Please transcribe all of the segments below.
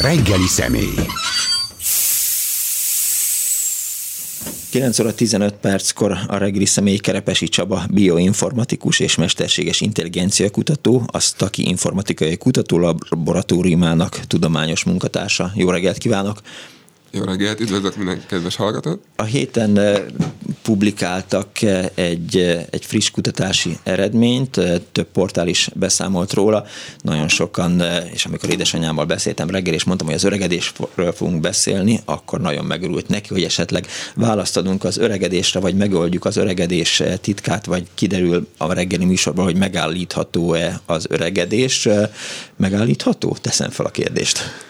Reggeli személy. 9 óra 15 perckor a reggeli személy Kerepesi Csaba, bioinformatikus és mesterséges intelligencia kutató, a Staki Informatikai Kutatólaboratóriumának tudományos munkatársa. Jó reggelt kívánok! Jó reggelt, üdvözlök minden kedves hallgatót! A héten eh, publikáltak eh, egy, eh, egy friss kutatási eredményt, több portál is beszámolt róla, nagyon sokan, és amikor édesanyámmal beszéltem reggel, és mondtam, hogy az öregedésről fogunk beszélni, akkor nagyon megörült neki, hogy esetleg választ adunk az öregedésre, vagy megoldjuk az öregedés titkát, vagy kiderül a reggeli műsorban, hogy megállítható-e az öregedés. Megállítható? Teszem fel a kérdést.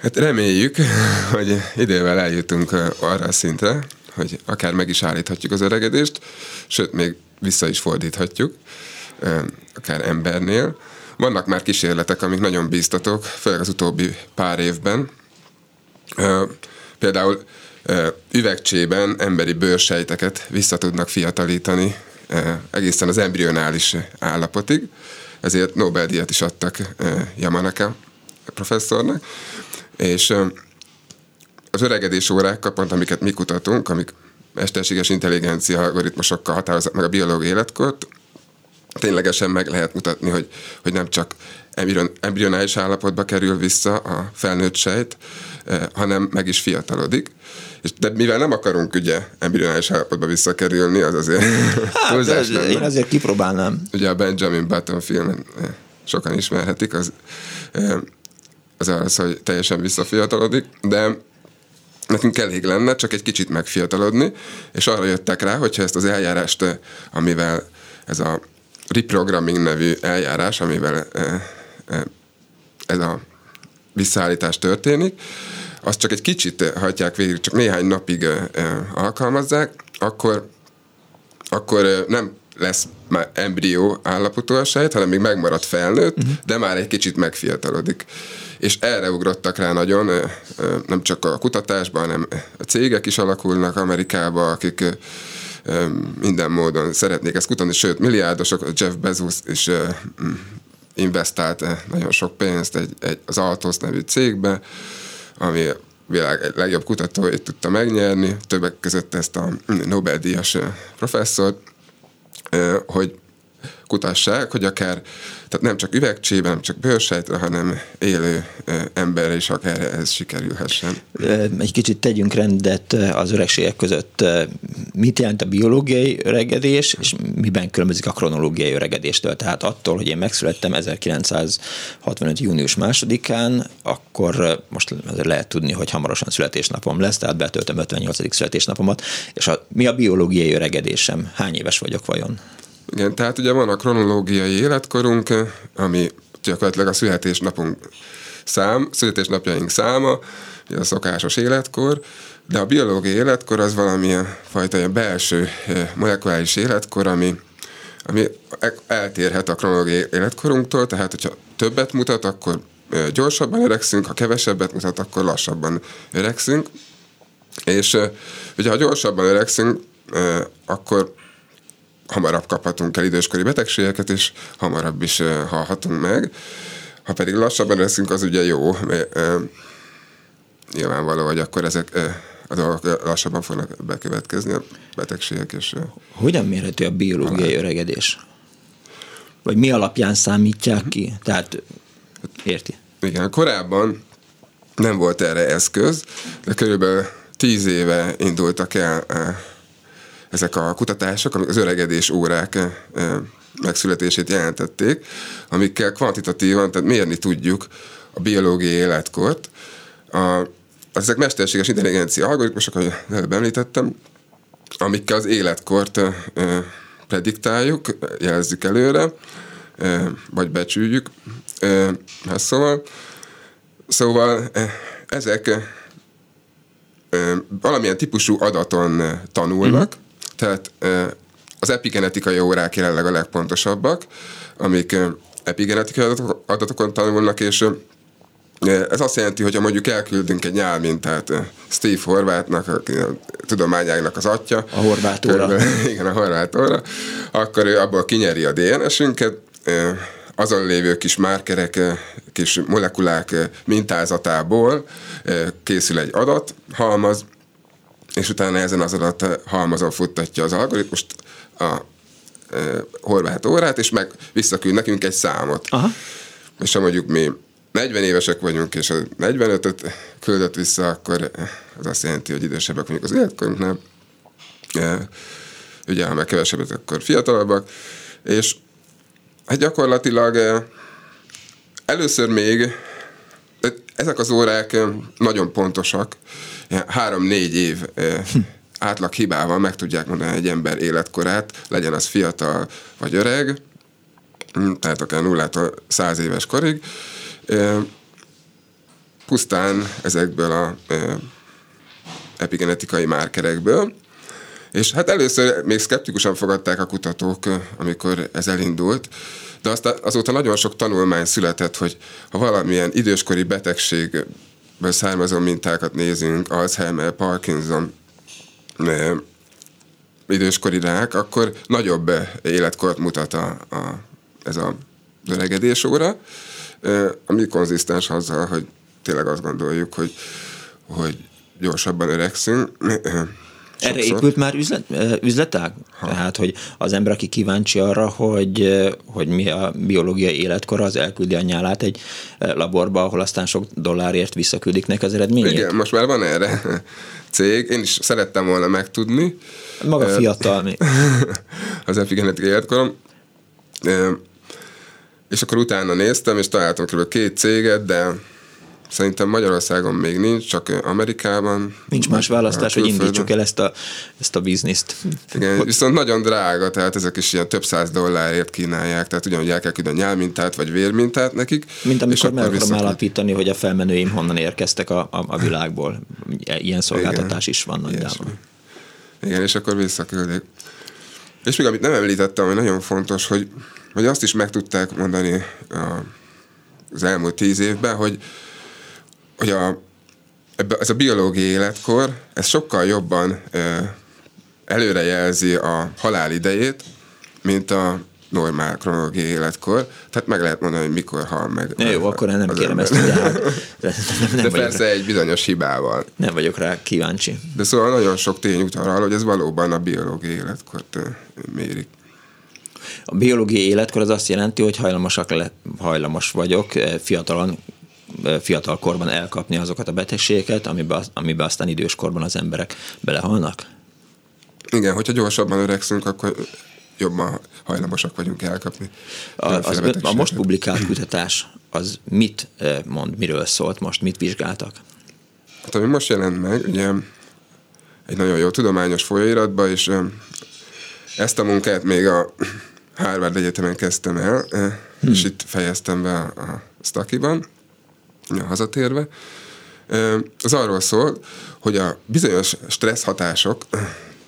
Hát reméljük, hogy idővel eljutunk arra a szintre, hogy akár meg is állíthatjuk az öregedést, sőt, még vissza is fordíthatjuk, akár embernél. Vannak már kísérletek, amik nagyon bíztatók, főleg az utóbbi pár évben. Például üvegcsében emberi bőrsejteket vissza tudnak fiatalítani egészen az embrionális állapotig, ezért Nobel-díjat is adtak Yamanaka professzornak. És az öregedés órákkal, pont amiket mi kutatunk, amik mesterséges intelligencia algoritmusokkal határozott meg a biológiai életkort, ténylegesen meg lehet mutatni, hogy, hogy nem csak embrionális állapotba kerül vissza a felnőtt sejt, hanem meg is fiatalodik. És de mivel nem akarunk ugye embrionális állapotba visszakerülni, az azért hát, ez, Én azért kipróbálnám. Ugye a Benjamin Button filmen sokan ismerhetik, az az az, hogy teljesen visszafiatalodik, de nekünk elég lenne csak egy kicsit megfiatalodni, és arra jöttek rá, hogyha ezt az eljárást, amivel ez a reprogramming nevű eljárás, amivel eh, eh, ez a visszaállítás történik, azt csak egy kicsit hagyják végig, csak néhány napig eh, alkalmazzák, akkor, akkor nem lesz már embrió állapotú a sejt, hanem még megmaradt felnőtt, uh-huh. de már egy kicsit megfiatalodik és erre ugrottak rá nagyon, nem csak a kutatásban, hanem a cégek is alakulnak Amerikába, akik minden módon szeretnék ezt kutatni, sőt, milliárdosok, Jeff Bezos is investált nagyon sok pénzt egy, egy, az Altos nevű cégbe, ami világ legjobb kutatóit tudta megnyerni, többek között ezt a Nobel-díjas professzort, hogy kutassák, hogy akár tehát nem csak üvegcsében, nem csak bőrsejtre, hanem élő ember is akár ez sikerülhessen. Egy kicsit tegyünk rendet az öregségek között. Mit jelent a biológiai öregedés, és miben különbözik a kronológiai öregedéstől? Tehát attól, hogy én megszülettem 1965. június másodikán, akkor most lehet tudni, hogy hamarosan születésnapom lesz, tehát betöltöm 58. születésnapomat, és a, mi a biológiai öregedésem? Hány éves vagyok vajon? Igen, tehát ugye van a kronológiai életkorunk, ami gyakorlatilag a születésnapunk szám, születésnapjaink száma, a szokásos életkor, de a biológiai életkor az valamilyen fajta ilyen belső eh, molekuláris életkor, ami, ami eltérhet a kronológiai életkorunktól, tehát hogyha többet mutat, akkor eh, gyorsabban öregszünk, ha kevesebbet mutat, akkor lassabban öregszünk. És eh, ugye ha gyorsabban öregszünk, akkor hamarabb kaphatunk el időskori betegségeket, és hamarabb is halhatunk meg. Ha pedig lassabban leszünk, az ugye jó, mert nyilvánvaló, hogy akkor ezek a dolgok lassabban fognak bekövetkezni a betegségek. És, Hogyan mérhető a biológiai halál. öregedés? Vagy mi alapján számítják ki? Tehát érti? Igen, korábban nem volt erre eszköz, de körülbelül tíz éve indultak el ezek a kutatások, amik az öregedés órák eh, eh, megszületését jelentették, amikkel kvantitatívan, tehát mérni tudjuk a biológiai életkort. A, ezek mesterséges intelligencia algoritmusok, ahogy előbb említettem, amikkel az életkort e, prediktáljuk, jelezzük előre, vagy becsüljük. Hát szóval, szóval ezek valamilyen típusú adaton tanulnak, mm-hmm tehát az epigenetikai órák jelenleg a legpontosabbak, amik epigenetikai adatokon tanulnak, és ez azt jelenti, hogy ha mondjuk elküldünk egy nyálmintát Steve Horvátnak, a tudományágnak az atya. A horvát óra. Igen, a horvát óra. Akkor ő abból kinyeri a DNS-ünket, azon lévő kis márkereket kis molekulák mintázatából készül egy adat, halmaz, és utána ezen az adat halmazon futtatja az algoritmust a horvát órát, és meg visszaküld nekünk egy számot. Aha. És ha mondjuk mi 40 évesek vagyunk, és a 45-öt küldött vissza, akkor az azt jelenti, hogy idősebbek vagyunk az életkorunknál. Ugye, ha meg kevesebbet, akkor fiatalabbak. És hát gyakorlatilag először még ezek az órák nagyon pontosak, három-négy év átlag hibával meg tudják mondani egy ember életkorát, legyen az fiatal vagy öreg, hm, tehát akár nullától száz éves korig, pusztán ezekből a epigenetikai márkerekből. És hát először még szkeptikusan fogadták a kutatók, amikor ez elindult, de aztán azóta nagyon sok tanulmány született, hogy ha valamilyen időskori betegségből származó mintákat nézünk, Alzheimer, Parkinson, időskori rák, akkor nagyobb életkort mutat a, a, ez a öregedés óra, ami konzisztens azzal, hogy tényleg azt gondoljuk, hogy, hogy gyorsabban öregszünk. Sokszor. Erre épült már üzlet, üzletág? Ha. Tehát, hogy az ember, aki kíváncsi arra, hogy, hogy mi a biológiai életkor, az elküldi a nyálát egy laborba, ahol aztán sok dollárért visszaküldik neki az eredményét? Igen, most már van erre cég. Én is szerettem volna megtudni. Maga fiatal még. az epigenetikai életkorom. És akkor utána néztem, és találtam kb. két céget, de Szerintem Magyarországon még nincs, csak Amerikában. Nincs más választás, hogy indítsuk el ezt a, ezt a bizniszt. Igen, viszont nagyon drága, tehát ezek is ilyen több száz dollárért kínálják, tehát ugyanúgy el kell küldeni nyálmintát vagy vérmintát nekik. Mint amikor meg akarom állapítani, hogy a felmenőim honnan érkeztek a, a, a világból. Ilyen szolgáltatás Igen, is van nagyjából. Igen, és akkor visszaküldik. És még amit nem említettem, hogy nagyon fontos, hogy, hogy azt is meg tudták mondani a, az elmúlt tíz évben, hogy hogy a, ez a biológiai életkor, ez sokkal jobban előrejelzi a halál idejét, mint a normál kronológiai életkor, tehát meg lehet mondani, hogy mikor hal meg. Ne, jó, akkor nem kérem ezt, de, hát, de, nem, nem de persze rá, egy bizonyos hibával. Nem vagyok rá kíváncsi. De szóval nagyon sok tény utal arra, hogy ez valóban a biológiai életkort mérik. A biológiai életkor az azt jelenti, hogy hajlamosak le, hajlamos vagyok fiatalon fiatal korban elkapni azokat a betegségeket, amiben, amiben aztán időskorban az emberek belehalnak? Igen, hogyha gyorsabban öregszünk, akkor jobban hajlamosak vagyunk elkapni. A, az, a most publikált kutatás az mit mond, miről szólt most, mit vizsgáltak? Hát ami most jelent meg, ugye egy nagyon jó tudományos folyóiratba, és ezt a munkát még a Harvard Egyetemen kezdtem el, hmm. és itt fejeztem be a, a Stakiban hazatérve, az arról szól, hogy a bizonyos stressz hatások,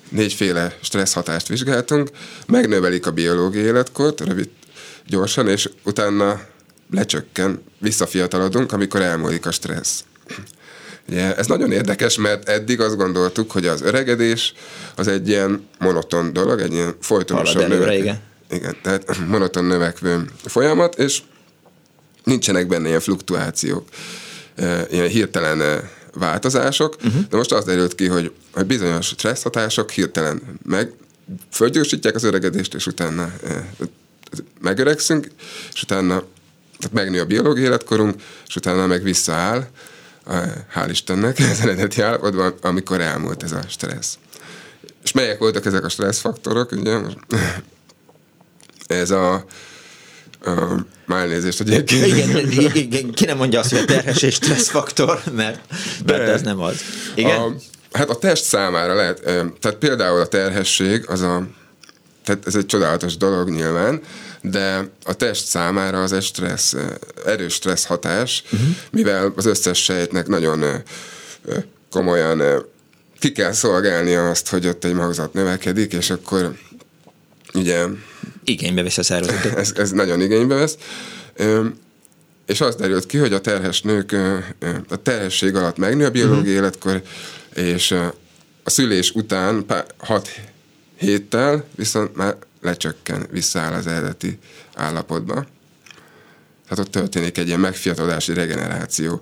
négyféle stressz hatást vizsgáltunk, megnövelik a biológiai életkort, rövid, gyorsan, és utána lecsökken, visszafiatalodunk, amikor elmúlik a stressz. Ugye, ez nagyon érdekes, mert eddig azt gondoltuk, hogy az öregedés az egy ilyen monoton dolog, egy ilyen folytonosan növekvő. Igen. igen, tehát monoton növekvő folyamat, és nincsenek benne ilyen fluktuációk, ilyen hirtelen változások, uh-huh. de most az derült ki, hogy, hogy bizonyos stressz hatások hirtelen meg fölgyorsítják az öregedést, és utána megöregszünk, és utána tehát megnő a biológiai életkorunk, és utána meg visszaáll, hál' Istennek, az eredeti állapotban, amikor elmúlt ez a stressz. És melyek voltak ezek a stresszfaktorok? Ugye? Ez a már elnézést, hogy igen, igen, ki nem mondja azt, hogy a terhes és stresszfaktor, mert, De, mert ez nem az. Igen? A, hát a test számára lehet, tehát például a terhesség, az a, tehát ez egy csodálatos dolog nyilván, de a test számára az egy stressz, erős stressz hatás, uh-huh. mivel az összes sejtnek nagyon komolyan ki kell szolgálni azt, hogy ott egy magzat növekedik, és akkor ugye Igénybe vesz a szervezetet. ez, ez nagyon igénybe vesz. És az derült ki, hogy a terhes nők a terhesség alatt megnő a biológiai uh-huh. életkor, és a szülés után 6 héttel viszont már lecsökken, visszaáll az eredeti állapotba. hát ott történik egy ilyen megfiatalodási regeneráció.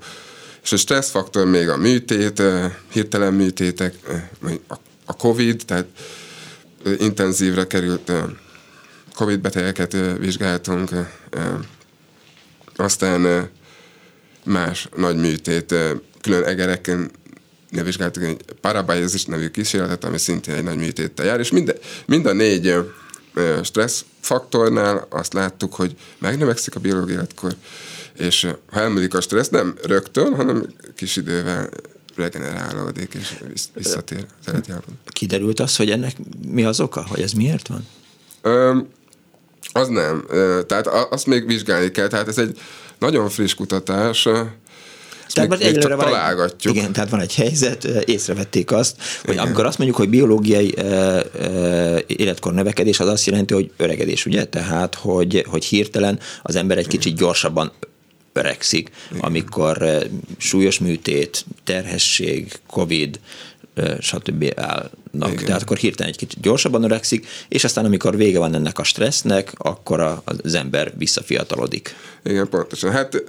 És a stresszfaktor még a műtét, hirtelen műtétek, a COVID, tehát intenzívre került COVID betegeket vizsgáltunk, aztán más nagy műtét, külön egereken ne vizsgáltuk egy parabajozis nevű kísérletet, ami szintén egy nagy műtéttel jár, és mind, mind a négy stressz faktornál azt láttuk, hogy megnövekszik a biológiai életkor, és ha elmúlik a stressz, nem rögtön, hanem kis idővel regenerálódik, és visszatér az eredeti Kiderült az, hogy ennek mi az oka, hogy ez miért van? Ö, az nem. Tehát azt még vizsgálni kell. Tehát ez egy nagyon friss kutatás, tehát még, még csak van találgatjuk. Egy, igen, tehát van egy helyzet, észrevették azt, hogy igen. amikor azt mondjuk, hogy biológiai életkor növekedés, az azt jelenti, hogy öregedés, ugye? Tehát, hogy, hogy hirtelen az ember egy kicsit gyorsabban öregszik, amikor súlyos műtét, terhesség, covid, stb. állnak. Igen. Tehát akkor hirtelen egy kicsit gyorsabban öregszik, és aztán amikor vége van ennek a stressznek, akkor az ember visszafiatalodik. Igen, pontosan. Hát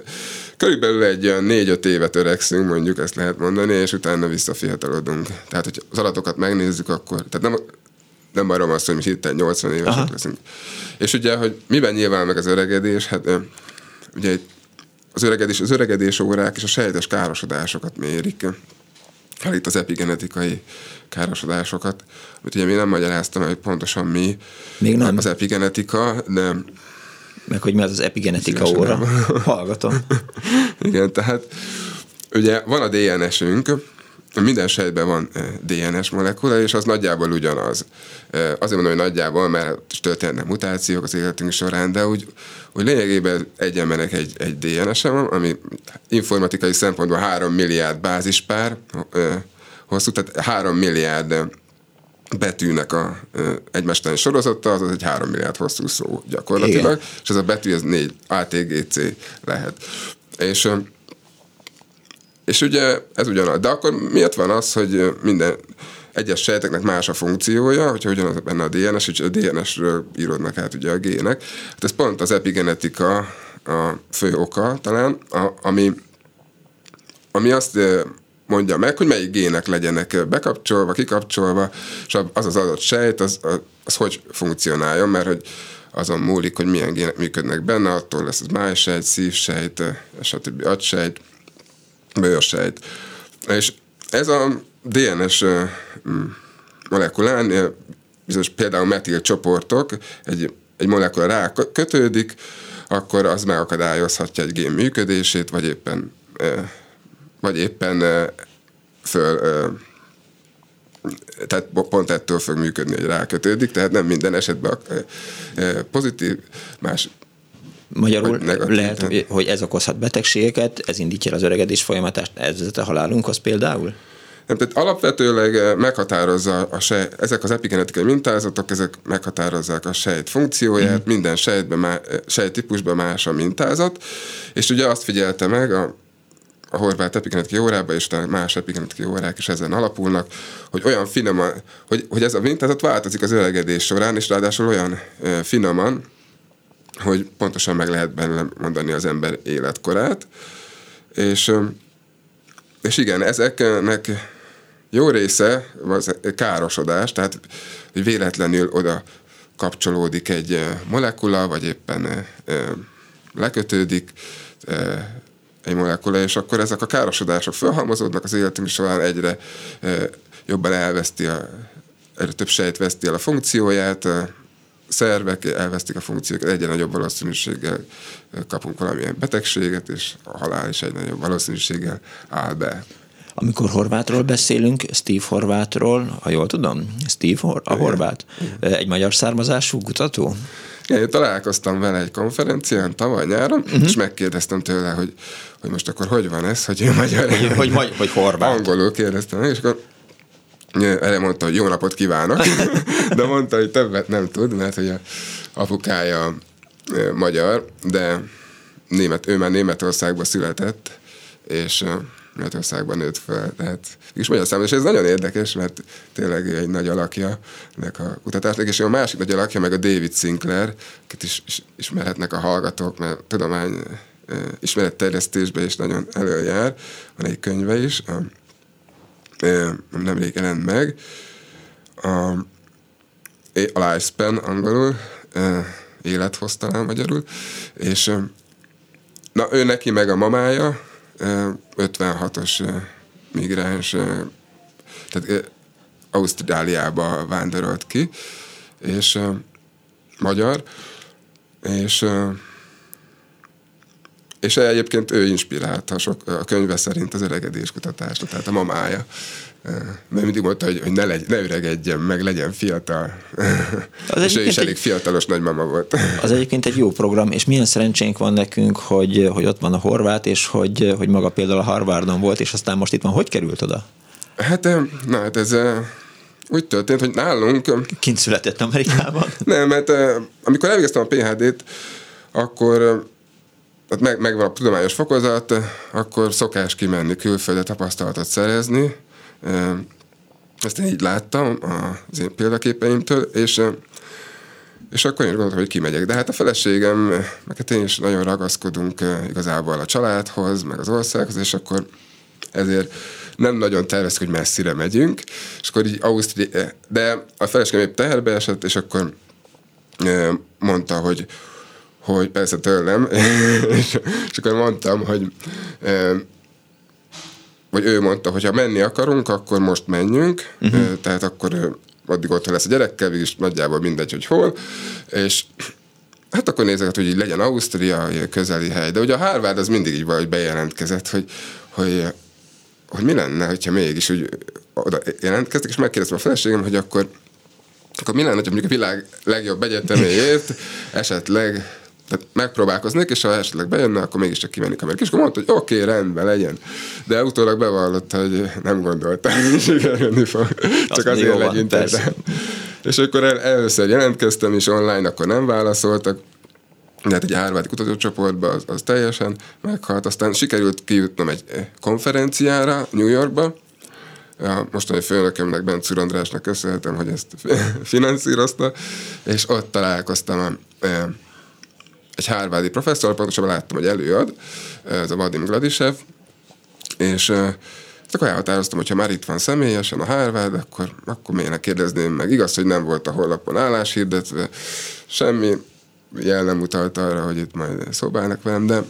körülbelül egy négy-öt évet öregszünk, mondjuk ezt lehet mondani, és utána visszafiatalodunk. Tehát, hogy az adatokat megnézzük, akkor, tehát nem, nem arról van szó, hogy hirtelen 80 évesek Aha. leszünk. És ugye, hogy miben nyilván meg az öregedés, hát ugye az öregedés, az öregedés órák és a sejtes károsodásokat mérik itt az epigenetikai károsodásokat, amit ugye mi nem magyaráztam, hogy pontosan mi Még nem. az epigenetika, de meg hogy mi az az epigenetika óra. Hallgatom. Igen, tehát ugye van a DNS-ünk, minden sejtben van eh, DNS molekula, és az nagyjából ugyanaz. Eh, azért mondom, hogy nagyjából, mert történnek mutációk az életünk során, de úgy, úgy lényegében egy embernek egy, egy DNS-e van, ami informatikai szempontból 3 milliárd bázispár eh, hosszú, tehát 3 milliárd betűnek a egymestelen sorozata, az egy 3 milliárd hosszú szó gyakorlatilag, Igen. és ez a betű, ez 4 ATGC lehet. És és ugye ez ugyanaz. De akkor miért van az, hogy minden egyes sejteknek más a funkciója, hogyha ugyanaz benne a DNS, és a DNS-ről írodnak át ugye a gének. Hát ez pont az epigenetika a fő oka talán, a, ami, ami azt mondja meg, hogy melyik gének legyenek bekapcsolva, kikapcsolva, és az az adott sejt, az, az, hogy funkcionáljon, mert hogy azon múlik, hogy milyen gének működnek benne, attól lesz az májsejt, szívsejt, stb. agysejt, bőrsejt. És ez a DNS molekulán, bizonyos például metil csoportok, egy, egy molekula rá kötődik, akkor az megakadályozhatja egy gén működését, vagy éppen, vagy éppen föl tehát pont ettől fog működni, hogy rákötődik, tehát nem minden esetben pozitív, más Magyarul lehet, hogy ez okozhat betegségeket, ez indítja az öregedés folyamatát, ez vezet a halálunkhoz például? Nem, tehát alapvetőleg eh, meghatározza a sej, ezek az epigenetikai mintázatok, ezek meghatározzák a sejt funkcióját, mm. minden sejtben, má, eh, sejttípusban más a mintázat, és ugye azt figyelte meg a, a horvát epigenetikai órában, és más epigenetikai órák is ezen alapulnak, hogy olyan finoman, hogy, hogy ez a mintázat változik az öregedés során, és ráadásul olyan e, finoman, hogy pontosan meg lehet benne mondani az ember életkorát, és, és igen, ezeknek jó része az károsodás, tehát hogy véletlenül oda kapcsolódik egy molekula, vagy éppen lekötődik egy molekula, és akkor ezek a károsodások felhalmozódnak az életünk során egyre jobban elveszti a, egyre több sejt veszti el a funkcióját, szervek elvesztik a funkciókat, egyre nagyobb valószínűséggel kapunk valamilyen betegséget, és a halál is egy nagyobb valószínűséggel áll be. Amikor Horvátról beszélünk, Steve Horvátról, ha jól tudom, Steve Hor- a Horvát, egy magyar származású kutató? Igen, én találkoztam vele egy konferencián tavaly nyáron, uh-huh. és megkérdeztem tőle, hogy, hogy most akkor hogy van ez, hogy ő magyar. Hogy, hogy, hogy, hogy horvát. Angolul kérdeztem, és akkor erre mondta, hogy jó napot kívánok, de mondta, hogy többet nem tud, mert hogy a apukája magyar, de német, ő már Németországban született, és Németországban nőtt fel, tehát is magyar számos, és ez nagyon érdekes, mert tényleg egy nagy alakja ennek a kutatásnak, és a másik nagy alakja meg a David Sinclair, akit is, is ismerhetnek a hallgatók, mert tudomány ismeretterjesztésbe is nagyon előjár. Van egy könyve is, a, nemrég jelent meg, a, a Lifespan angolul, élethoz talán magyarul, és na ő neki meg a mamája, 56-os migráns, tehát Ausztráliába vándorolt ki, és magyar, és és egyébként ő inspirálta sok, a könyve szerint az öregedés kutatásra, tehát a mamája. Mert mindig mondta, hogy, hogy ne, legy, ne öregedjen meg, legyen fiatal. Az és ő is elég egy, fiatalos nagymama volt. Az egyébként egy jó program, és milyen szerencsénk van nekünk, hogy, hogy ott van a horvát, és hogy, hogy maga például a Harvardon volt, és aztán most itt van. Hogy került oda? Hát, na, hát ez úgy történt, hogy nálunk... Kint született Amerikában? Nem, mert amikor elvégeztem a PHD-t, akkor tehát meg, megvan a tudományos fokozat, akkor szokás kimenni külföldre tapasztalatot szerezni. Ezt én így láttam az én példaképeimtől, és és akkor én gondoltam, hogy kimegyek. De hát a feleségem, meg hát én is nagyon ragaszkodunk igazából a családhoz, meg az országhoz, és akkor ezért nem nagyon terveztük, hogy messzire megyünk, és akkor így Ausztria, de a feleségem épp teherbe esett, és akkor mondta, hogy, hogy persze tőlem, és, és akkor mondtam, hogy vagy ő mondta, hogy ha menni akarunk, akkor most menjünk, uh-huh. tehát akkor addig ott lesz a gyerekkel, és nagyjából mindegy, hogy hol, és hát akkor nézek, hogy így legyen Ausztria, közeli hely, de ugye a Harvard az mindig így valahogy bejelentkezett, hogy, hogy, hogy mi lenne, hogyha mégis úgy oda jelentkeztek, és megkérdeztem a feleségem, hogy akkor, akkor mi lenne, hogy mondjuk a világ legjobb egyeteméért esetleg tehát megpróbálkoznék, és ha esetleg bejönne, akkor mégiscsak kimennék Amerikába. És akkor mondta, hogy oké, okay, rendben, legyen. De utólag bevallotta, hogy nem gondoltam, hogy sikerülni fog. Csak azért legyünk. És akkor el, először jelentkeztem, és online akkor nem válaszoltak, de hát egy árvádi kutatócsoportba az, az teljesen meghalt. Aztán sikerült kijutnom egy eh, konferenciára New Yorkba, a mostani főnökömnek, Bencúr Andrásnak köszönhetem, hogy ezt finanszírozta, és ott találkoztam a, eh, egy hárvádi professzor, pontosabban láttam, hogy előad, ez a Vadim Gladisev, és akkor elhatároztam, hogy ha már itt van személyesen a Harvard, akkor, akkor miért kérdezném meg. Igaz, hogy nem volt a honlapon állás semmi jel nem utalt arra, hogy itt majd szobálnak velem, de,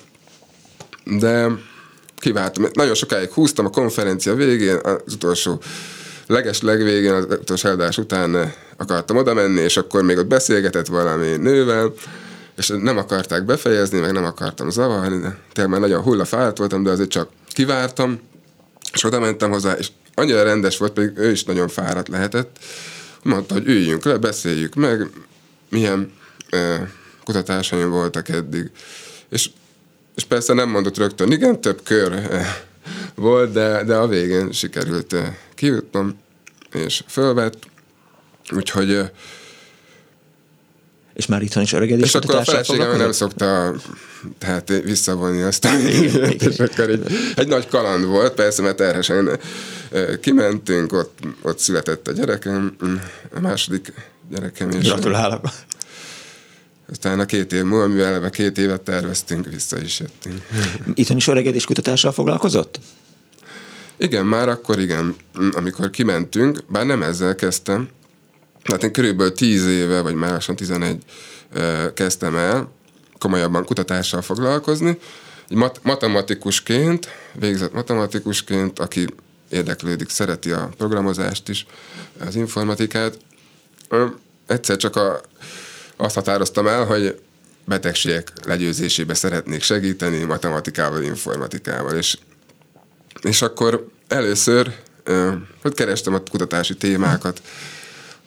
de kiváltam. Nagyon sokáig húztam a konferencia végén, az utolsó leges legvégén, az utolsó eladás után akartam oda menni, és akkor még ott beszélgetett valami nővel, és nem akarták befejezni, meg nem akartam zavarni, de tényleg már nagyon hullafáradt voltam, de azért csak kivártam, és oda mentem hozzá, és annyira rendes volt, pedig ő is nagyon fáradt lehetett, mondta, hogy üljünk le, beszéljük meg, milyen e, kutatásaim voltak eddig. És, és persze nem mondott rögtön, igen, több kör e, volt, de, de a végén sikerült e, kijutnom, és fölvett, úgyhogy e, és már itthon is öregedés És akkor a feleségem nem szokta tehát visszavonni azt, és akkor egy, egy nagy kaland volt, persze, mert terhesen kimentünk, ott, ott született a gyerekem, a második gyerekem. És Gratulálok! Aztán a két év múlva, mivel eleve két évet terveztünk, vissza is jöttünk. Itthon is öregedés kutatással foglalkozott? Igen, már akkor igen, amikor kimentünk, bár nem ezzel kezdtem, Hát én körülbelül 10 éve, vagy már lassan 11 kezdtem el komolyabban kutatással foglalkozni. Egy mat- matematikusként, végzett matematikusként, aki érdeklődik, szereti a programozást is, az informatikát. Egyszer csak a, azt határoztam el, hogy betegségek legyőzésébe szeretnék segíteni matematikával, informatikával, és, és akkor először hogy kerestem a kutatási témákat,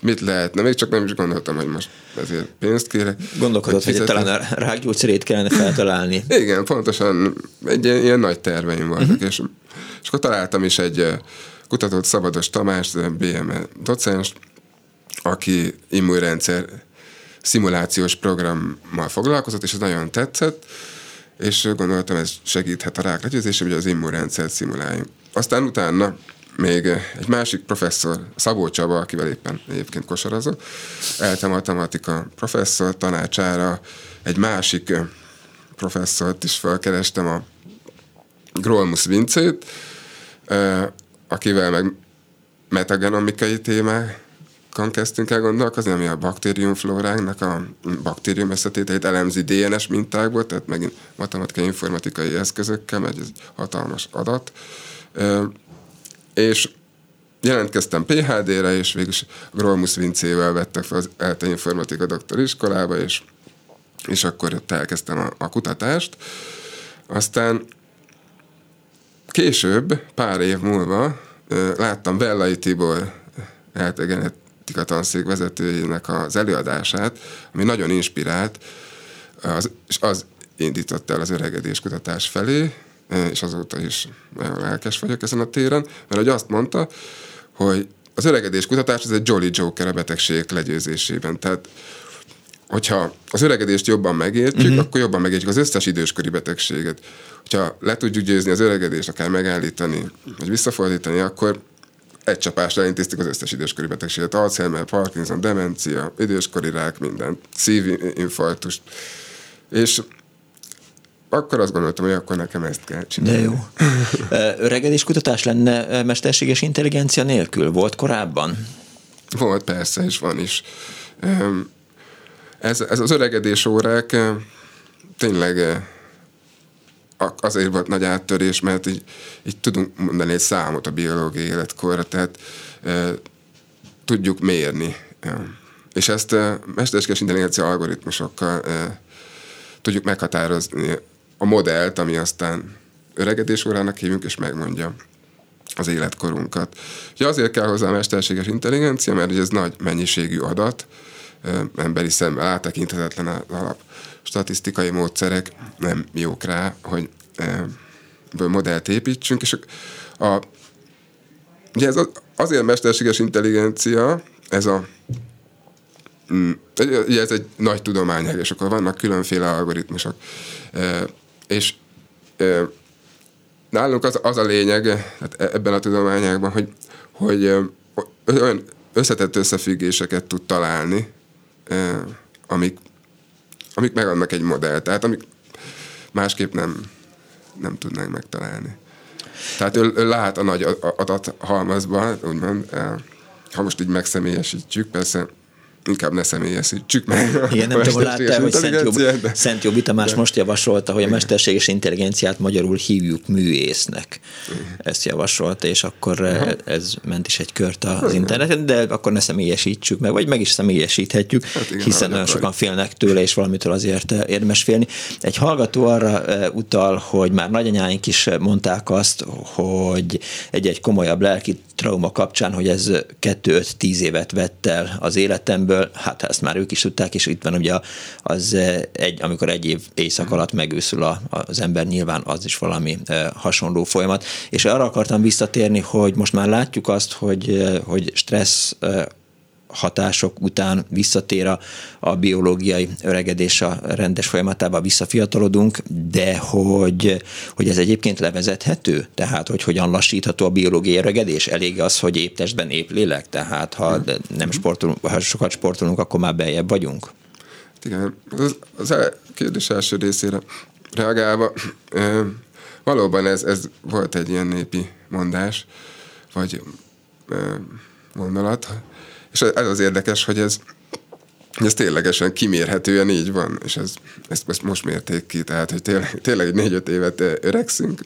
mit lehetne. Még csak nem is gondoltam, hogy most ezért pénzt kérek. Gondolkodott, hogy, hogy talán a rákgyógyszerét kellene feltalálni. Igen, pontosan egy ilyen, ilyen nagy terveim voltak, uh-huh. és, és akkor találtam is egy kutatót Szabados Tamás, BME docens, aki immunrendszer szimulációs programmal foglalkozott, és ez nagyon tetszett, és gondoltam, ez segíthet a rák legyőzésében, hogy az immunrendszert szimuláljunk. Aztán utána még egy másik professzor, Szabó Csaba, akivel éppen egyébként kosarazott, ELTE matematika professzor tanácsára egy másik professzort is felkerestem, a Grolmus Vincét, akivel meg metagenomikai témákon kezdtünk el gondolkozni, ami a baktériumflóránknak a baktérium összetételét elemzi DNS mintákból, tehát megint matematikai informatikai eszközökkel, mert ez hatalmas adat. És jelentkeztem PHD-re, és végül Grolmus Vincével vettek fel az ELTE informatika doktoriskolába, és, és akkor ott elkezdtem a, a kutatást. Aztán később, pár év múlva láttam Bellai Tibor ELTE genetika tanszék vezetőjének az előadását, ami nagyon inspirált, az, és az indított el az öregedés kutatás felé, és azóta is nagyon lelkes vagyok ezen a téren, mert hogy azt mondta, hogy az öregedés kutatás az egy jolly joker a betegségek legyőzésében. Tehát hogyha az öregedést jobban megértjük, uh-huh. akkor jobban megértjük az összes időskori betegséget. Hogyha le tudjuk győzni az öregedést, akár megállítani, vagy visszafordítani, akkor egy csapásra elintéztük az összes időskori betegséget. Alzheimer, Parkinson, demencia, időskori rák, minden, szívinfarktust. És akkor azt gondoltam, hogy akkor nekem ezt kell csinálni. De jó. Öregedés kutatás lenne mesterséges intelligencia nélkül? Volt korábban? Volt, persze, és van is. Ez, ez az öregedés órák tényleg azért volt nagy áttörés, mert így, így tudunk mondani egy számot a biológiai életkorra, tehát tudjuk mérni. És ezt mesterséges intelligencia algoritmusokkal tudjuk meghatározni a modellt, ami aztán öregedés órának hívjuk, és megmondja az életkorunkat. Ugye azért kell hozzá a mesterséges intelligencia, mert ez nagy mennyiségű adat, emberi szemmel áttekinthetetlen az alap statisztikai módszerek nem jók rá, hogy modellt építsünk, és a, ugye ez azért mesterséges intelligencia, ez a mm, Ugye ez egy nagy tudományág, és akkor vannak különféle algoritmusok. És nálunk az, az a lényeg hát e, ebben a tudományágban, hogy, hogy olyan összetett összefüggéseket tud találni, amik, amik megadnak egy modellt, tehát amik másképp nem, nem tudnánk megtalálni. Tehát ő, ő lát a nagy adathalmazban, úgymond, ha most így megszemélyesítjük, persze inkább ne személyesítsük meg. Igen, nem tudom, látta hogy Szent, Jobb, de... Szent Jobbit Tamás de... most javasolta, hogy a mesterséges intelligenciát magyarul hívjuk műésznek. Ezt javasolta, és akkor Aha. ez ment is egy kört az igen. interneten, de akkor ne személyesítsük meg, vagy meg is személyesíthetjük, hát igen, hiszen nagyon sokan félnek tőle, és valamitől azért érdemes félni. Egy hallgató arra utal, hogy már nagyanyáink is mondták azt, hogy egy-egy komolyabb lelki trauma kapcsán, hogy ez 2-5-10 évet vett el az életemből, hát ezt már ők is tudták, és itt van ugye az egy, amikor egy év éjszak alatt megőszül a, az ember, nyilván az is valami hasonló folyamat. És arra akartam visszatérni, hogy most már látjuk azt, hogy, hogy stressz hatások után visszatér a, a biológiai öregedés a rendes folyamatába, visszafiatalodunk, de hogy, hogy ez egyébként levezethető? Tehát, hogy hogyan lassítható a biológiai öregedés? Elég az, hogy épp testben, épp lélek? Tehát, ha nem sportolunk, ha sokat sportolunk, akkor már beljebb vagyunk? Igen, az, az kérdés első részére reagálva, e, valóban ez, ez volt egy ilyen népi mondás, vagy e, gondolat, és ez az érdekes, hogy ez, ez ténylegesen kimérhetően így van, és ez, ezt, ezt most mérték ki, tehát hogy tényleg, tényleg négy-öt évet öregszünk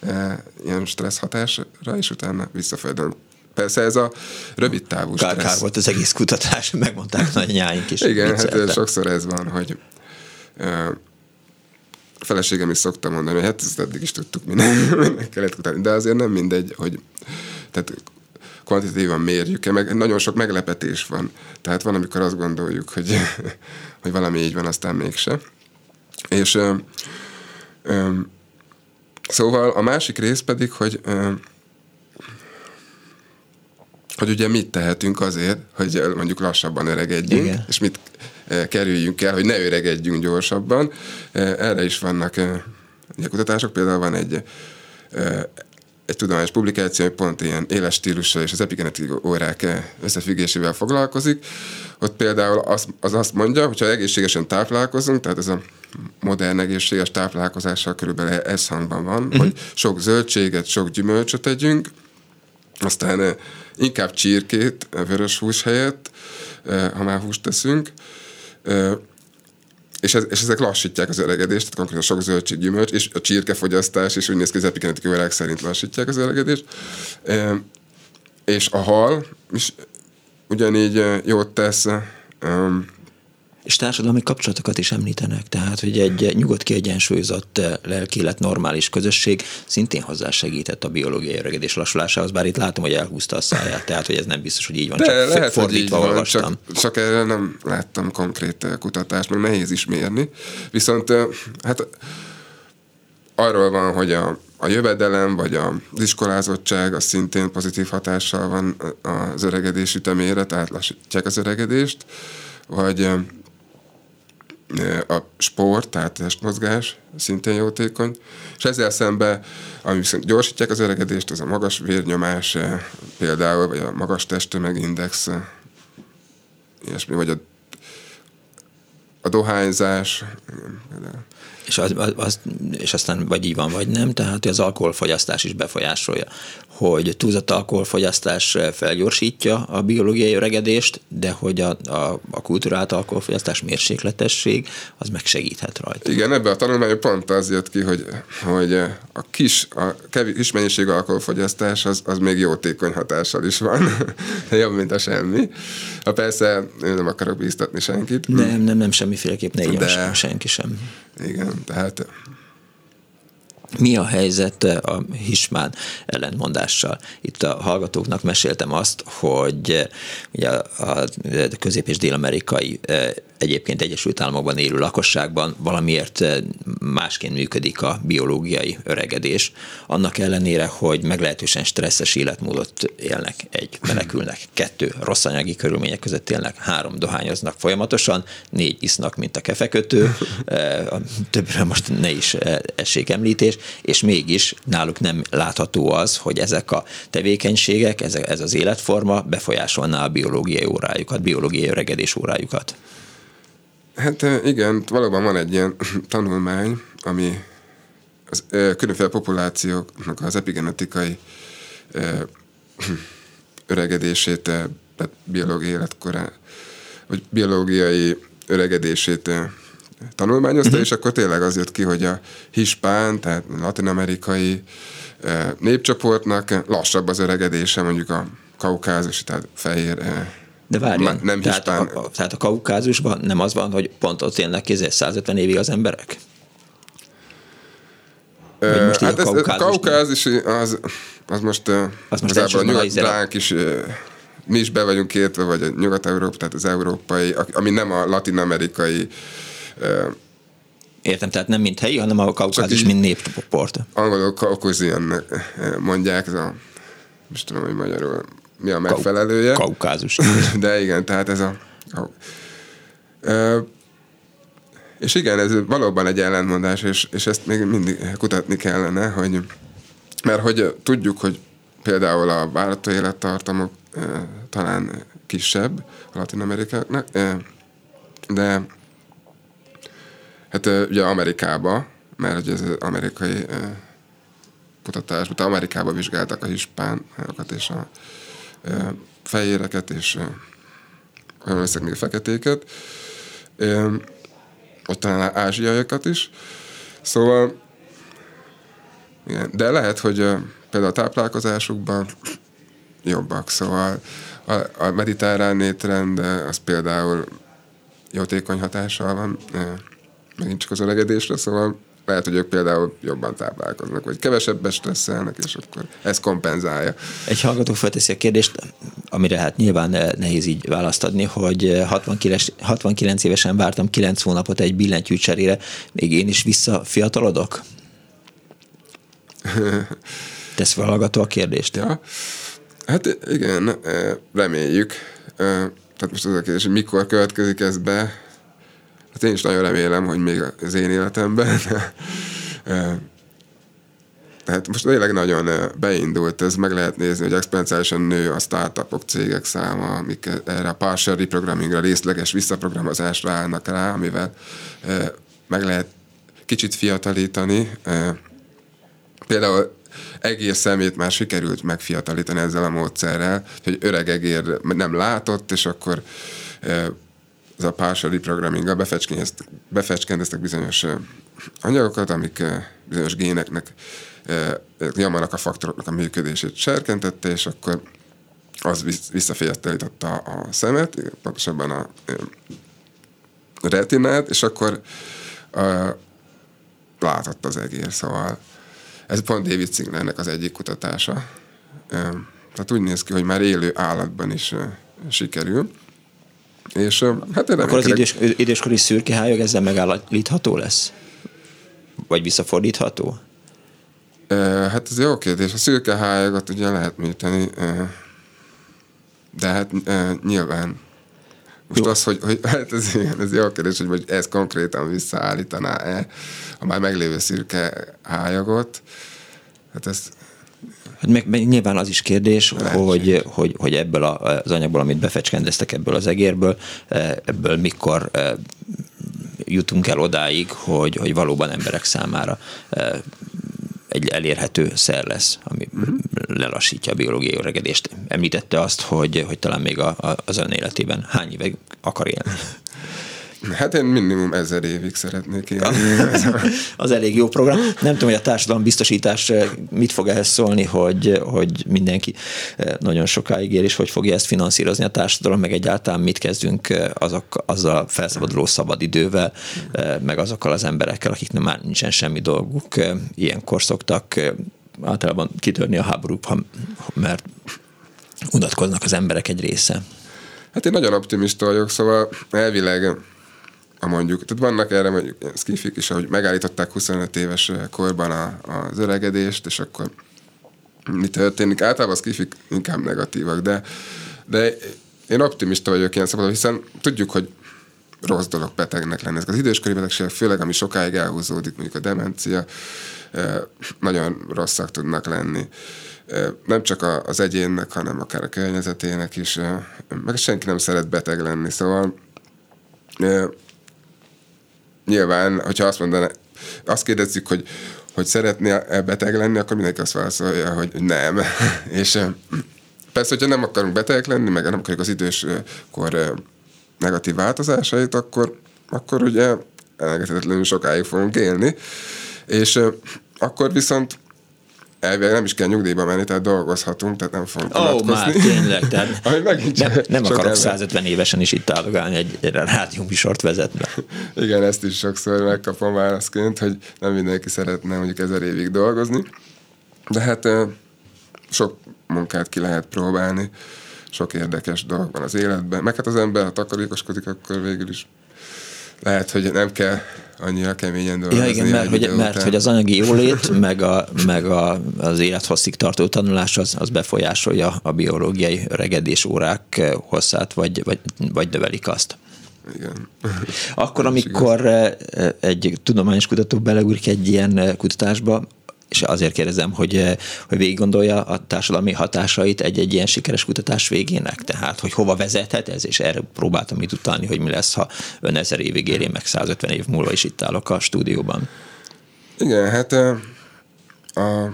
e, ilyen stressz hatásra, és utána visszafejlődünk. Persze ez a rövid távú kár, stressz. Kár volt az egész kutatás, megmondták nagyanyáink is. Igen, hát sokszor ez van, hogy e, a feleségem is szokta mondani, hogy hát ezt eddig is tudtuk, minden, minden kellett kutatni, de azért nem mindegy, hogy tehát kvantitatívan mérjük-e, meg nagyon sok meglepetés van. Tehát van, amikor azt gondoljuk, hogy, hogy valami így van, aztán mégse. És ö, ö, szóval a másik rész pedig, hogy ö, hogy ugye mit tehetünk azért, hogy mondjuk lassabban öregedjünk, Igen. és mit kerüljünk el, hogy ne öregedjünk gyorsabban. Erre is vannak kutatások, például van egy egy tudományos publikáció, hogy pont ilyen éles stílussal és az epigenetikai órák összefüggésével foglalkozik. Ott például az, az azt mondja, hogyha egészségesen táplálkozunk, tehát ez a modern egészséges táplálkozással körülbelül ez hangban van, uh-huh. hogy sok zöldséget, sok gyümölcsöt tegyünk, aztán inkább csirkét, vörös hús helyett, ha már húst teszünk, és, ez, és ezek lassítják az öregedést, tehát konkrétan sok zöldség, gyümölcs, és a csirkefogyasztás is úgy néz ki, az epigenetikai szerint lassítják az öregedést. És a hal is ugyanígy jót tesz, és társadalmi kapcsolatokat is említenek, tehát hogy egy nyugodt, kiegyensúlyozott eh, lelkélet, normális közösség szintén hozzásegített a biológiai öregedés lassulásához, bár itt látom, hogy elhúzta a száját, tehát hogy ez nem biztos, hogy így van, De csak lehet, fordítva van, Csak, csak erre nem láttam konkrét eh, kutatást, meg nehéz is mérni. Viszont eh, hát arról van, hogy a, a jövedelem vagy az iskolázottság az szintén pozitív hatással van az öregedés ütemére, tehát lassítják az öregedést, vagy a sport, tehát testmozgás szintén jótékony, és ezzel szemben, ami viszont gyorsítják az öregedést, az a magas vérnyomás például, vagy a magas testtömegindex, ilyesmi, vagy a, a dohányzás. És, az, az, és aztán vagy így van, vagy nem, tehát az alkoholfogyasztás is befolyásolja hogy túlzott alkoholfogyasztás felgyorsítja a biológiai öregedést, de hogy a, a, a kultúrált alkoholfogyasztás mérsékletesség az megsegíthet rajta. Igen, ebbe a tanulmányban pont az jött ki, hogy, hogy a kis, a kevés, kis mennyiségű alkoholfogyasztás az, az még jótékony hatással is van, jobb, mint a semmi. Ha persze, én nem akarok bíztatni senkit. Nem, nem, nem, semmiféleképp ne de, senki sem. Igen, tehát mi a helyzet a Hismán ellentmondással? Itt a hallgatóknak meséltem azt, hogy ugye a közép- és dél-amerikai egyébként Egyesült Államokban élő lakosságban valamiért eh, másként működik a biológiai öregedés. Annak ellenére, hogy meglehetősen stresszes életmódot élnek, egy menekülnek, kettő rossz anyagi körülmények között élnek, három dohányoznak folyamatosan, négy isznak, mint a kefekötő, eh, többről most ne is eh, essék említés, és mégis náluk nem látható az, hogy ezek a tevékenységek, ez, ez az életforma befolyásolná a biológiai órájukat, biológiai öregedés órájukat. Hát igen, valóban van egy ilyen tanulmány, ami az különféle populációknak az epigenetikai öregedését, tehát biológiai életkorá, vagy biológiai öregedését tanulmányozta, uh-huh. és akkor tényleg az jött ki, hogy a hispán, tehát latin-amerikai népcsoportnak lassabb az öregedése, mondjuk a kaukázus, tehát fehér de várjál, nem tehát, a, a, tehát a kaukázusban nem az van, hogy pont ott élnek 150 évig az emberek? Vagy most hát a ez, kaukázis, az, az most, az most a nyugat is mi is be vagyunk értve, vagy a Nyugat-Európa, tehát az európai, ami nem a latin-amerikai Értem, tehát nem mint helyi, hanem a kaukázus, mint népcsoport. Angolok kaukáziannak mondják, ez a, most tudom, hogy magyarul mi a megfelelője. Kaukázus. De igen, tehát ez a... Ö, és igen, ez valóban egy ellentmondás, és, és ezt még mindig kutatni kellene, hogy mert hogy tudjuk, hogy például a várató élettartamok e, talán kisebb a latin amerikáknak, e, de hát e, ugye Amerikába, mert ugye ez az amerikai e, kutatás, mert Amerikába vizsgáltak a hispánokat és a fehéreket és leszek még feketéket, ott talán ázsiaiakat is. Szóval, igen, de lehet, hogy például a táplálkozásukban jobbak, szóval a, a mediterrán étrend az például jótékony hatással van, megint csak az öregedésre, szóval lehet, hogy ők például jobban táplálkoznak, vagy kevesebbet stresszelnek, és akkor ez kompenzálja. Egy hallgató felteszi a kérdést, amire hát nyilván nehéz így választ adni, hogy 69, 69 évesen vártam 9 hónapot egy billentyű cserére, még én is visszafiatalodok? Tesz fel hallgató a kérdést. Ja. Hát igen, reméljük. Tehát most az a kérdés, hogy mikor következik ez be, Hát én is nagyon remélem, hogy még az én életemben. Tehát most tényleg nagyon beindult, ez meg lehet nézni, hogy exponenciálisan nő a startupok, cégek száma, amik erre a partial reprogrammingra, részleges visszaprogramozásra állnak rá, amivel meg lehet kicsit fiatalítani. Például egér szemét már sikerült megfiatalítani ezzel a módszerrel, hogy öreg egér nem látott, és akkor ez a partial reprogramming befecskendeztek bizonyos anyagokat, amik bizonyos géneknek nyomnak a faktoroknak a működését serkentette, és akkor az visszafiatalította a szemet, pontosabban a retinát, és akkor látott az egér, szóval ez pont David Singlernek az egyik kutatása. Tehát úgy néz ki, hogy már élő állatban is sikerül. És hát Akkor az idős, időskori szürkehályog ezzel megállítható lesz? Vagy visszafordítható? Hát ez jó kérdés. A szürkehályagot ugye lehet műteni, de hát nyilván most jó. az, hogy, hogy hát ez, igen, ez jó kérdés, hogy, hogy ez konkrétan visszaállítaná-e a már meglévő szürke hályagot. Hát ez Hát meg, meg nyilván az is kérdés, hogy, hogy, hogy ebből az anyagból, amit befecskendeztek ebből az egérből, ebből mikor jutunk el odáig, hogy, hogy valóban emberek számára egy elérhető szer lesz, ami uh-huh. lelassítja a biológiai öregedést. Említette azt, hogy, hogy talán még a, a, az ön életében hány éve akar élni? Hát én minimum ezer évig szeretnék élni. az elég jó program. Nem tudom, hogy a társadalom biztosítás eh, mit fog ehhez szólni, hogy, hogy mindenki eh, nagyon sokáig él, és hogy fogja ezt finanszírozni a társadalom, meg egyáltalán mit kezdünk eh, azok, azzal felszabaduló szabadidővel, meg azokkal az emberekkel, akiknek már nincsen semmi dolguk. Ilyenkor szoktak általában kitörni a háborúk, mert unatkoznak az emberek egy része. Hát én nagyon optimista vagyok, szóval elvileg a mondjuk, tehát vannak erre mondjuk skifik is, ahogy megállították 25 éves korban a, az öregedést, és akkor mi történik? Általában a skifik inkább negatívak, de, de én optimista vagyok ilyen szabadon, hiszen tudjuk, hogy rossz dolog betegnek lenni. Ezek az időskori betegségek, főleg ami sokáig elhúzódik, mondjuk a demencia, nagyon rosszak tudnak lenni. Nem csak az egyénnek, hanem akár a környezetének is. Meg senki nem szeret beteg lenni, szóval nyilván, hogyha azt mondaná, azt kérdezzük, hogy, hogy szeretnél beteg lenni, akkor mindenki azt válaszolja, hogy nem. és persze, hogyha nem akarunk betegek lenni, meg nem akarjuk az időskor negatív változásait, akkor, akkor ugye elengedhetetlenül sokáig fogunk élni. És akkor viszont elvileg nem is kell nyugdíjba menni, tehát dolgozhatunk, tehát nem fogunk Ó, oh, már tényleg, tehát nem, nem akarok ember. 150 évesen is itt állogálni egy, egy rádióműsort vezetve. Igen, ezt is sokszor megkapom válaszként, hogy nem mindenki szeretne mondjuk ezer évig dolgozni, de hát sok munkát ki lehet próbálni, sok érdekes dolog van az életben, meg hát az ember, ha takarékoskodik, akkor végül is lehet, hogy nem kell annyira keményen dolgozni. Ja, igen, mert, hogy, mert hogy az anyagi jólét, meg, a, meg a, az élethosszig tartó tanulás az, az befolyásolja a biológiai öregedés órák hosszát, vagy, vagy, vagy növelik azt. Igen. Akkor, amikor egy tudományos kutató beleúrik egy ilyen kutatásba, és azért kérdezem, hogy, eh, hogy végig gondolja a társadalmi hatásait egy-egy ilyen sikeres kutatás végének, tehát hogy hova vezethet ez, és erre próbáltam itt utalni, hogy mi lesz, ha ön ezer évig éri, meg 150 év múlva is itt állok a stúdióban. Igen, hát a, eh, a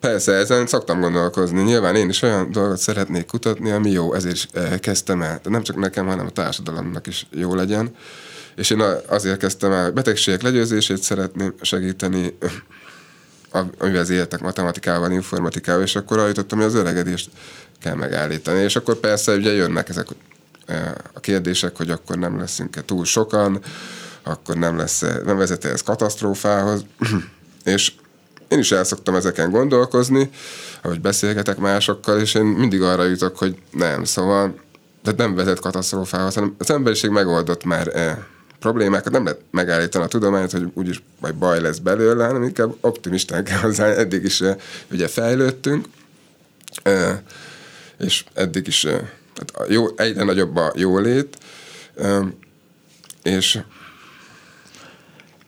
Persze, ezen szoktam gondolkozni. Nyilván én is olyan dolgot szeretnék kutatni, ami jó, ezért is eh, kezdtem el. De nem csak nekem, hanem a társadalomnak is jó legyen. És én azért kezdtem el, betegségek legyőzését szeretném segíteni, amivel az életek matematikával, informatikával, és akkor eljutottam, hogy az öregedést kell megállítani. És akkor persze ugye jönnek ezek a kérdések, hogy akkor nem leszünk-e túl sokan, akkor nem lesz nem vezet ez katasztrófához. és én is el szoktam ezeken gondolkozni, ahogy beszélgetek másokkal, és én mindig arra jutok, hogy nem, szóval tehát nem vezet katasztrófához, hanem az emberiség megoldott már problémákat nem lehet megállítani a tudományt, hogy úgyis majd baj lesz belőle, hanem inkább optimistán kell hozzá. Eddig is ugye fejlődtünk, és eddig is tehát jó, egyre nagyobb a jólét, és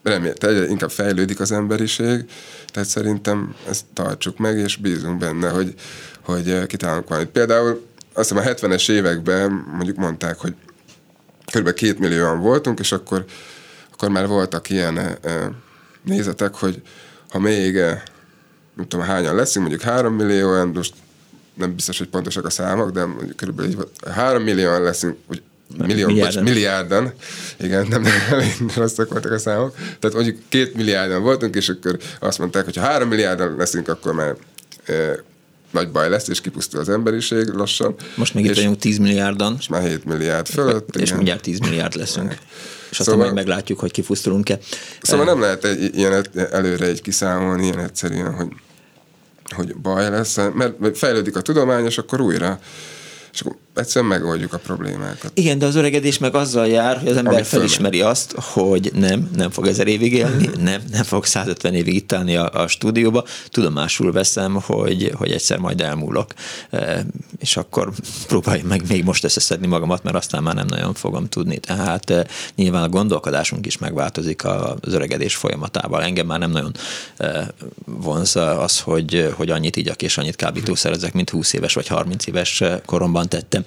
remélt, egyre inkább fejlődik az emberiség, tehát szerintem ezt tartsuk meg, és bízunk benne, hogy, hogy kitalálunk valamit. Például azt hiszem a 70-es években mondjuk mondták, hogy kb. két millióan voltunk, és akkor akkor már voltak ilyen nézetek, hogy ha még nem tudom hányan leszünk, mondjuk 3 millióan, most nem biztos, hogy pontosak a számok, de mondjuk körülbelül így, 3 millióan leszünk, hogy millió, milliárdan. Bocs, milliárdan, igen, nem, nem rosszak voltak a számok, tehát mondjuk két milliárdan voltunk, és akkor azt mondták, hogy ha három milliárdan leszünk, akkor már nagy baj lesz, és kipusztul az emberiség lassan. Most még itt vagyunk 10 milliárdan. Most már 7 milliárd fölött. És igen. mindjárt 10 milliárd leszünk. És aztán szóval, majd meglátjuk, hogy kipusztulunk-e. Szóval nem lehet egy, ilyen előre egy kiszámolni, ilyen egyszerűen, hogy, hogy baj lesz, mert fejlődik a tudomány, és akkor újra és akkor egyszerűen megoldjuk a problémákat. Igen, de az öregedés meg azzal jár, hogy az ember Amit felismeri fölmen. azt, hogy nem, nem fog ezer évig élni, nem, nem fog 150 évig itt állni a, a stúdióba. Tudomásul veszem, hogy, hogy egyszer majd elmúlok, e, és akkor próbálj meg még most összeszedni magamat, mert aztán már nem nagyon fogom tudni. Tehát e, nyilván a gondolkodásunk is megváltozik az öregedés folyamatával. Engem már nem nagyon e, vonz az, hogy, hogy annyit igyak és annyit kábítószerezek, mint 20 éves vagy 30 éves koromban tettem.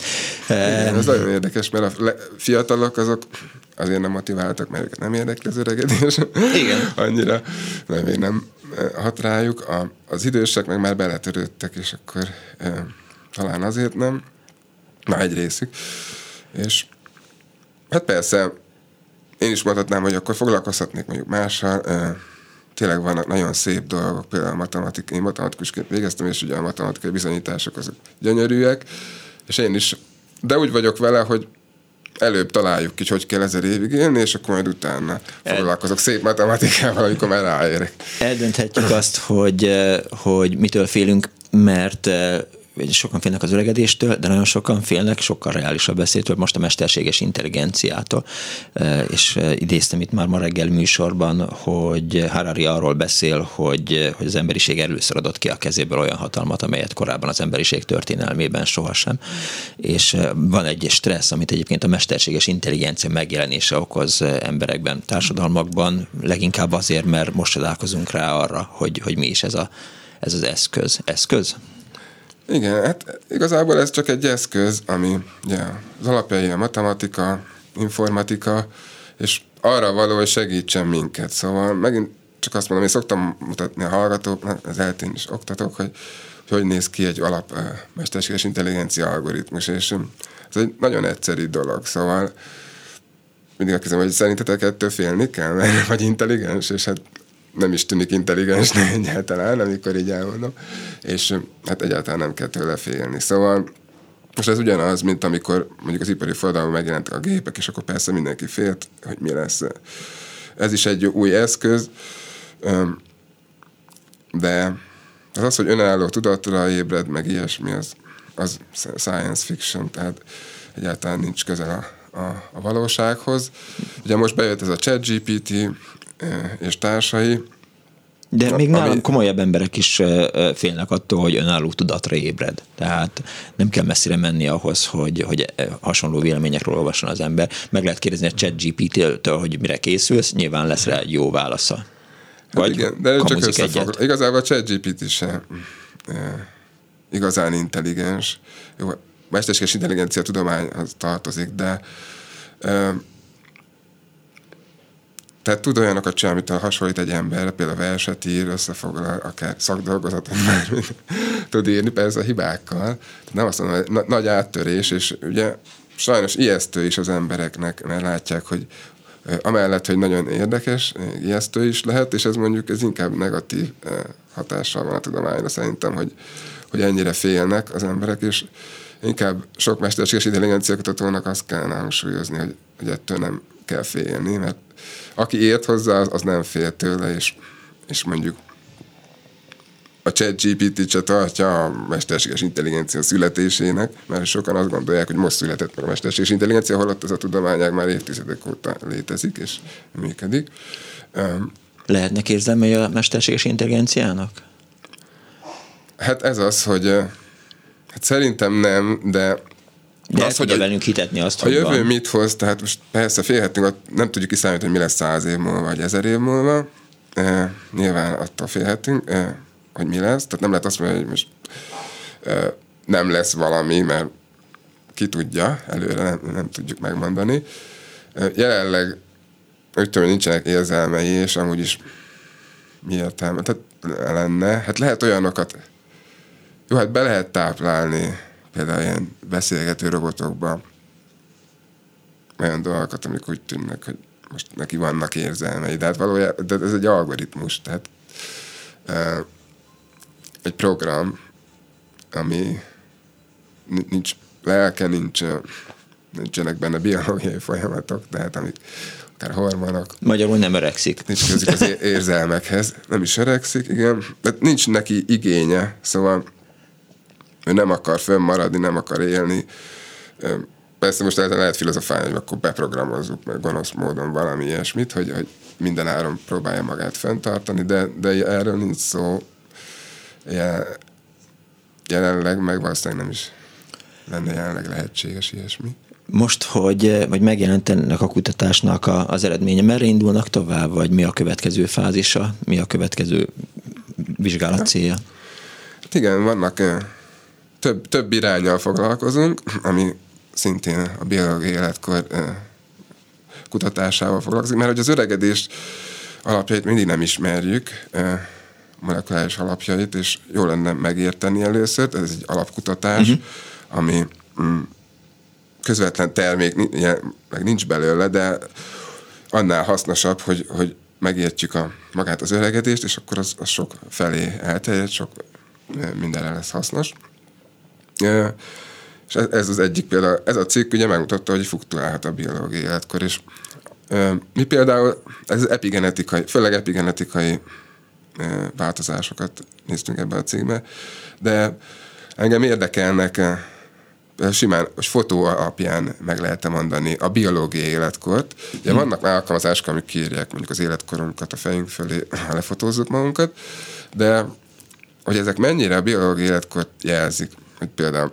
Igen, ez nagyon érdekes, mert a fiatalok azok azért nem motiváltak, mert őket nem érdekli az öregedés. Igen. Annyira, mert még nem hat rájuk. A, az idősek meg már beletörődtek, és akkor e, talán azért nem. Na, egy részük. És hát persze, én is mondhatnám, hogy akkor foglalkozhatnék mondjuk mással. E, tényleg vannak nagyon szép dolgok, például a matematik, én matematikusként végeztem, és ugye a matematikai bizonyítások azok gyönyörűek, és én is, de úgy vagyok vele, hogy előbb találjuk ki, hogy kell ezer évig élni, és akkor majd utána foglalkozok szép matematikával, amikor már ráérek. Eldönthetjük azt, hogy, eh, hogy mitől félünk, mert eh, sokan félnek az öregedéstől, de nagyon sokan félnek, sokkal reálisabb beszédtől, most a mesterséges intelligenciától. És idéztem itt már ma reggel műsorban, hogy Harari arról beszél, hogy, hogy az emberiség először adott ki a kezéből olyan hatalmat, amelyet korábban az emberiség történelmében sohasem. És van egy stressz, amit egyébként a mesterséges intelligencia megjelenése okoz emberekben, társadalmakban, leginkább azért, mert most csodálkozunk rá arra, hogy, hogy mi is ez, a, ez az eszköz. Eszköz? Igen, hát igazából ez csak egy eszköz, ami ugye, az alapjai a matematika, informatika, és arra való, hogy segítsen minket. Szóval megint csak azt mondom, én szoktam mutatni a hallgatóknak, az eltén is oktatok, hogy hogy néz ki egy alap mesterséges intelligencia algoritmus, és ez egy nagyon egyszerű dolog, szóval mindig a kezem, hogy szerintetek ettől félni kell, mert vagy intelligens, és hát nem is tűnik intelligensnek egyáltalán, amikor így elmondom, és hát egyáltalán nem kell tőle félni. Szóval most ez ugyanaz, mint amikor mondjuk az ipari forradalomban megjelentek a gépek, és akkor persze mindenki félt, hogy mi lesz. Ez is egy új eszköz, de az az, hogy önálló tudatra ébred, meg ilyesmi, az, az science fiction, tehát egyáltalán nincs közel a, a, a valósághoz. Ugye most bejött ez a ChatGPT, és társai. De még nálam ami... komolyabb emberek is félnek attól, hogy önálló tudatra ébred. Tehát nem kell messzire menni ahhoz, hogy, hogy hasonló véleményekről olvasson az ember. Meg lehet kérdezni a chat GPT-től, hogy mire készülsz, nyilván lesz rá egy jó válasza. Hát Vagy hát igen, de csak összefog. Igazából a chat GPT sem igazán intelligens. Jó, mesterséges intelligencia tudományhoz tartozik, de tehát tud olyanokat csinálni, amit hasonlít egy ember, például verset ír, összefoglal, akár szakdolgozatot tud írni, persze a hibákkal. Tehát nem azt mondom, hogy nagy áttörés, és ugye sajnos ijesztő is az embereknek, mert látják, hogy amellett, hogy nagyon érdekes, ijesztő is lehet, és ez mondjuk ez inkább negatív hatással van a tudományra szerintem, hogy, hogy ennyire félnek az emberek, és inkább sok mesterséges intelligencia kutatónak azt kellene hangsúlyozni, hogy, hogy ettől nem kell félni, mert aki ért hozzá, az nem fél tőle, és, és mondjuk a chat GPT se tartja a mesterséges intelligencia születésének, mert sokan azt gondolják, hogy most született meg a mesterséges intelligencia, holott ez a tudományág már évtizedek óta létezik és működik. Lehetnek érzelmei a mesterséges intelligenciának? Hát ez az, hogy hát szerintem nem, de de az, hogy velünk hitetni azt, a hogy jövő van. mit hoz, tehát most persze félhetünk, nem tudjuk kiszámítani, hogy mi lesz száz év múlva, vagy ezer év múlva. E, nyilván attól félhetünk, e, hogy mi lesz. Tehát nem lehet azt mondani, hogy most e, nem lesz valami, mert ki tudja, előre nem, nem tudjuk megmondani. E, jelenleg úgy tudom, hogy nincsenek érzelmei, és amúgy is mi értelme tehát lenne. Hát lehet olyanokat, jó, hát be lehet táplálni például ilyen beszélgető robotokba olyan dolgokat, amik úgy tűnnek, hogy most neki vannak érzelmei, de hát valójában de ez egy algoritmus, tehát uh, egy program, ami nincs lelke, nincs, nincsenek benne biológiai folyamatok, tehát amik akár hormonok. Magyarul nem öregszik. Nincs közük az érzelmekhez. Nem is öregszik, igen. De nincs neki igénye, szóval ő nem akar fönnmaradni, nem akar élni. Persze most lehet filozofálni, hogy akkor beprogramozzuk meg gonosz módon valami ilyesmit, hogy, hogy minden áron próbálja magát fenntartani, de, de erről nincs szó. Jelenleg meg valószínűleg nem is lenne jelenleg lehetséges ilyesmi. Most, hogy vagy megjelent ennek a kutatásnak a, az eredménye, merre indulnak tovább, vagy mi a következő fázisa, mi a következő vizsgálat célja? Hát igen, vannak több, több irányjal foglalkozunk, ami szintén a biológiai életkor kutatásával foglalkozik, mert hogy az öregedés alapjait mindig nem ismerjük, molekuláris alapjait, és jó lenne megérteni először, ez egy alapkutatás, uh-huh. ami mm, közvetlen termék, meg nincs belőle, de annál hasznosabb, hogy, hogy megértjük a, magát az öregedést, és akkor az, az sok felé elterjed, sok mindenre lesz hasznos. És ez, az egyik példa. Ez a cikk ugye megmutatta, hogy fluktuálhat a biológiai életkor, és mi például, ez epigenetikai, főleg epigenetikai változásokat néztünk ebben a cikkben, de engem érdekelnek simán, hogy fotó alapján meg lehet mondani a biológiai életkort. Ugye hmm. vannak már alkalmazások, amik kírják mondjuk az életkorunkat a fejünk fölé, ha lefotózzuk magunkat, de hogy ezek mennyire a biológiai életkort jelzik, hogy például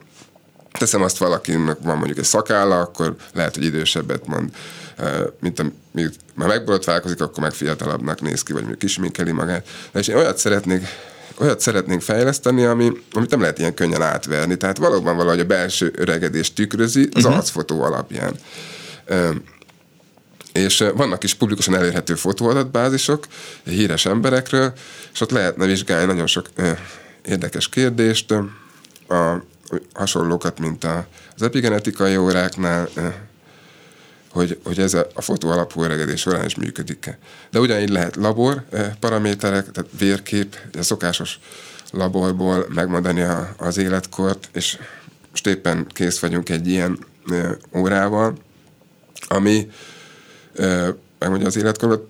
teszem azt valakinek van mondjuk egy szakálla, akkor lehet, hogy idősebbet mond, mint amíg már megborotválkozik, akkor meg fiatalabbnak néz ki, vagy mondjuk kisminkeli magát. De és én olyat szeretnék olyat szeretnénk fejleszteni, ami, amit nem lehet ilyen könnyen átverni. Tehát valóban valahogy a belső öregedést tükrözi az uh-huh. arcfotó alapján. És vannak is publikusan elérhető fotóadatbázisok híres emberekről, és ott lehetne vizsgálni nagyon sok érdekes kérdést, a, hasonlókat, mint a, az epigenetikai óráknál, hogy, hogy ez a, fotó alapú öregedés során is működik-e. De ugyanígy lehet labor paraméterek, tehát vérkép, a szokásos laborból megmondani a, az életkort, és most éppen kész vagyunk egy ilyen órával, ami megmondja az életkort,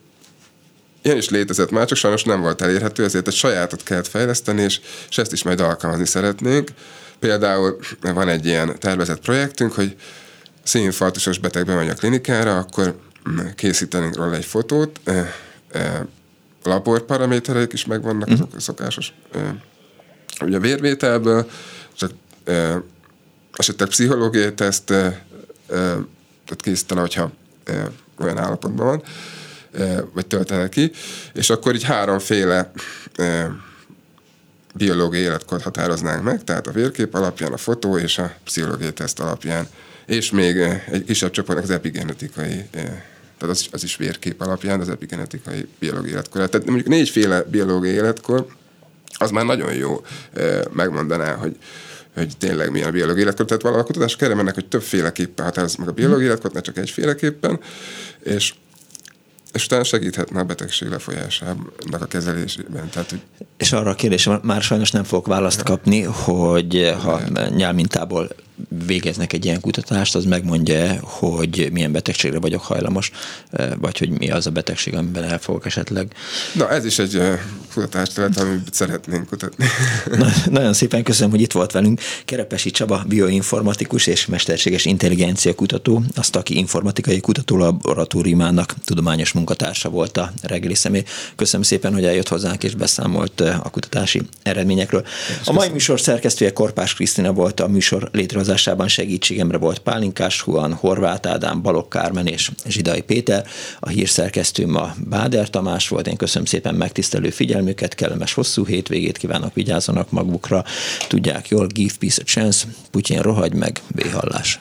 ilyen is létezett már, csak sajnos nem volt elérhető, ezért egy sajátot kellett fejleszteni, és, és ezt is majd alkalmazni szeretnénk. Például van egy ilyen tervezett projektünk, hogy színinfarktusos beteg bemegy a klinikára, akkor készítenénk róla egy fotót, laborparamétereik is megvannak, azok a szokásos ugye a vérvételből, csak esetleg pszichológiai teszt, tehát készítene, hogyha olyan állapotban van, vagy töltene ki, és akkor így háromféle biológiai életkort határoznánk meg, tehát a vérkép alapján, a fotó és a pszichológiai teszt alapján, és még egy kisebb csoportnak az epigenetikai tehát az, az is vérkép alapján, az epigenetikai biológiai életkor. Tehát mondjuk négyféle biológiai életkor, az már nagyon jó megmondaná, hogy hogy tényleg milyen a biológiai életkor. Tehát valahol a kutatások erre mennek, hogy többféleképpen határozott meg a biológiai életkort, ne csak egyféleképpen, és és utána segíthetne a betegség lefolyásának a kezelésében. Tehát, hogy... És arra a kérdésem, már sajnos nem fogok választ kapni, hogy ha nyelmintából végeznek egy ilyen kutatást, az megmondja, hogy milyen betegségre vagyok hajlamos, vagy hogy mi az a betegség, amiben el fogok esetleg. Na, ez is egy kutatást terület, amit szeretnénk kutatni. Na, nagyon szépen köszönöm, hogy itt volt velünk. Kerepesi Csaba, bioinformatikus és mesterséges intelligencia kutató, a Staki Informatikai Kutató Laboratóriumának tudományos munkatársa volt a reggeli személy. Köszönöm szépen, hogy eljött hozzánk és beszámolt a kutatási eredményekről. A mai műsor szerkesztője Korpás Krisztina volt, a műsor létrehozásában segítségemre volt Pálinkás Huan, Horváth Ádám, Balogh Kármen és Zsidai Péter. A hírszerkesztő ma Báder Tamás volt. Én köszönöm szépen megtisztelő figyelmüket, kellemes hosszú hétvégét kívánok, vigyázzanak magukra. Tudják jól, give peace a chance, Putyin rohagy meg, béhallás.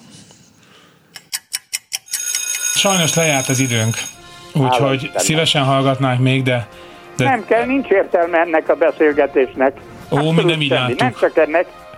Sajnos lejárt az időnk. Úgyhogy szívesen hallgatnánk még, de, de... Nem kell, nincs értelme ennek a beszélgetésnek. Ó, mi nem így Nem csak ennek,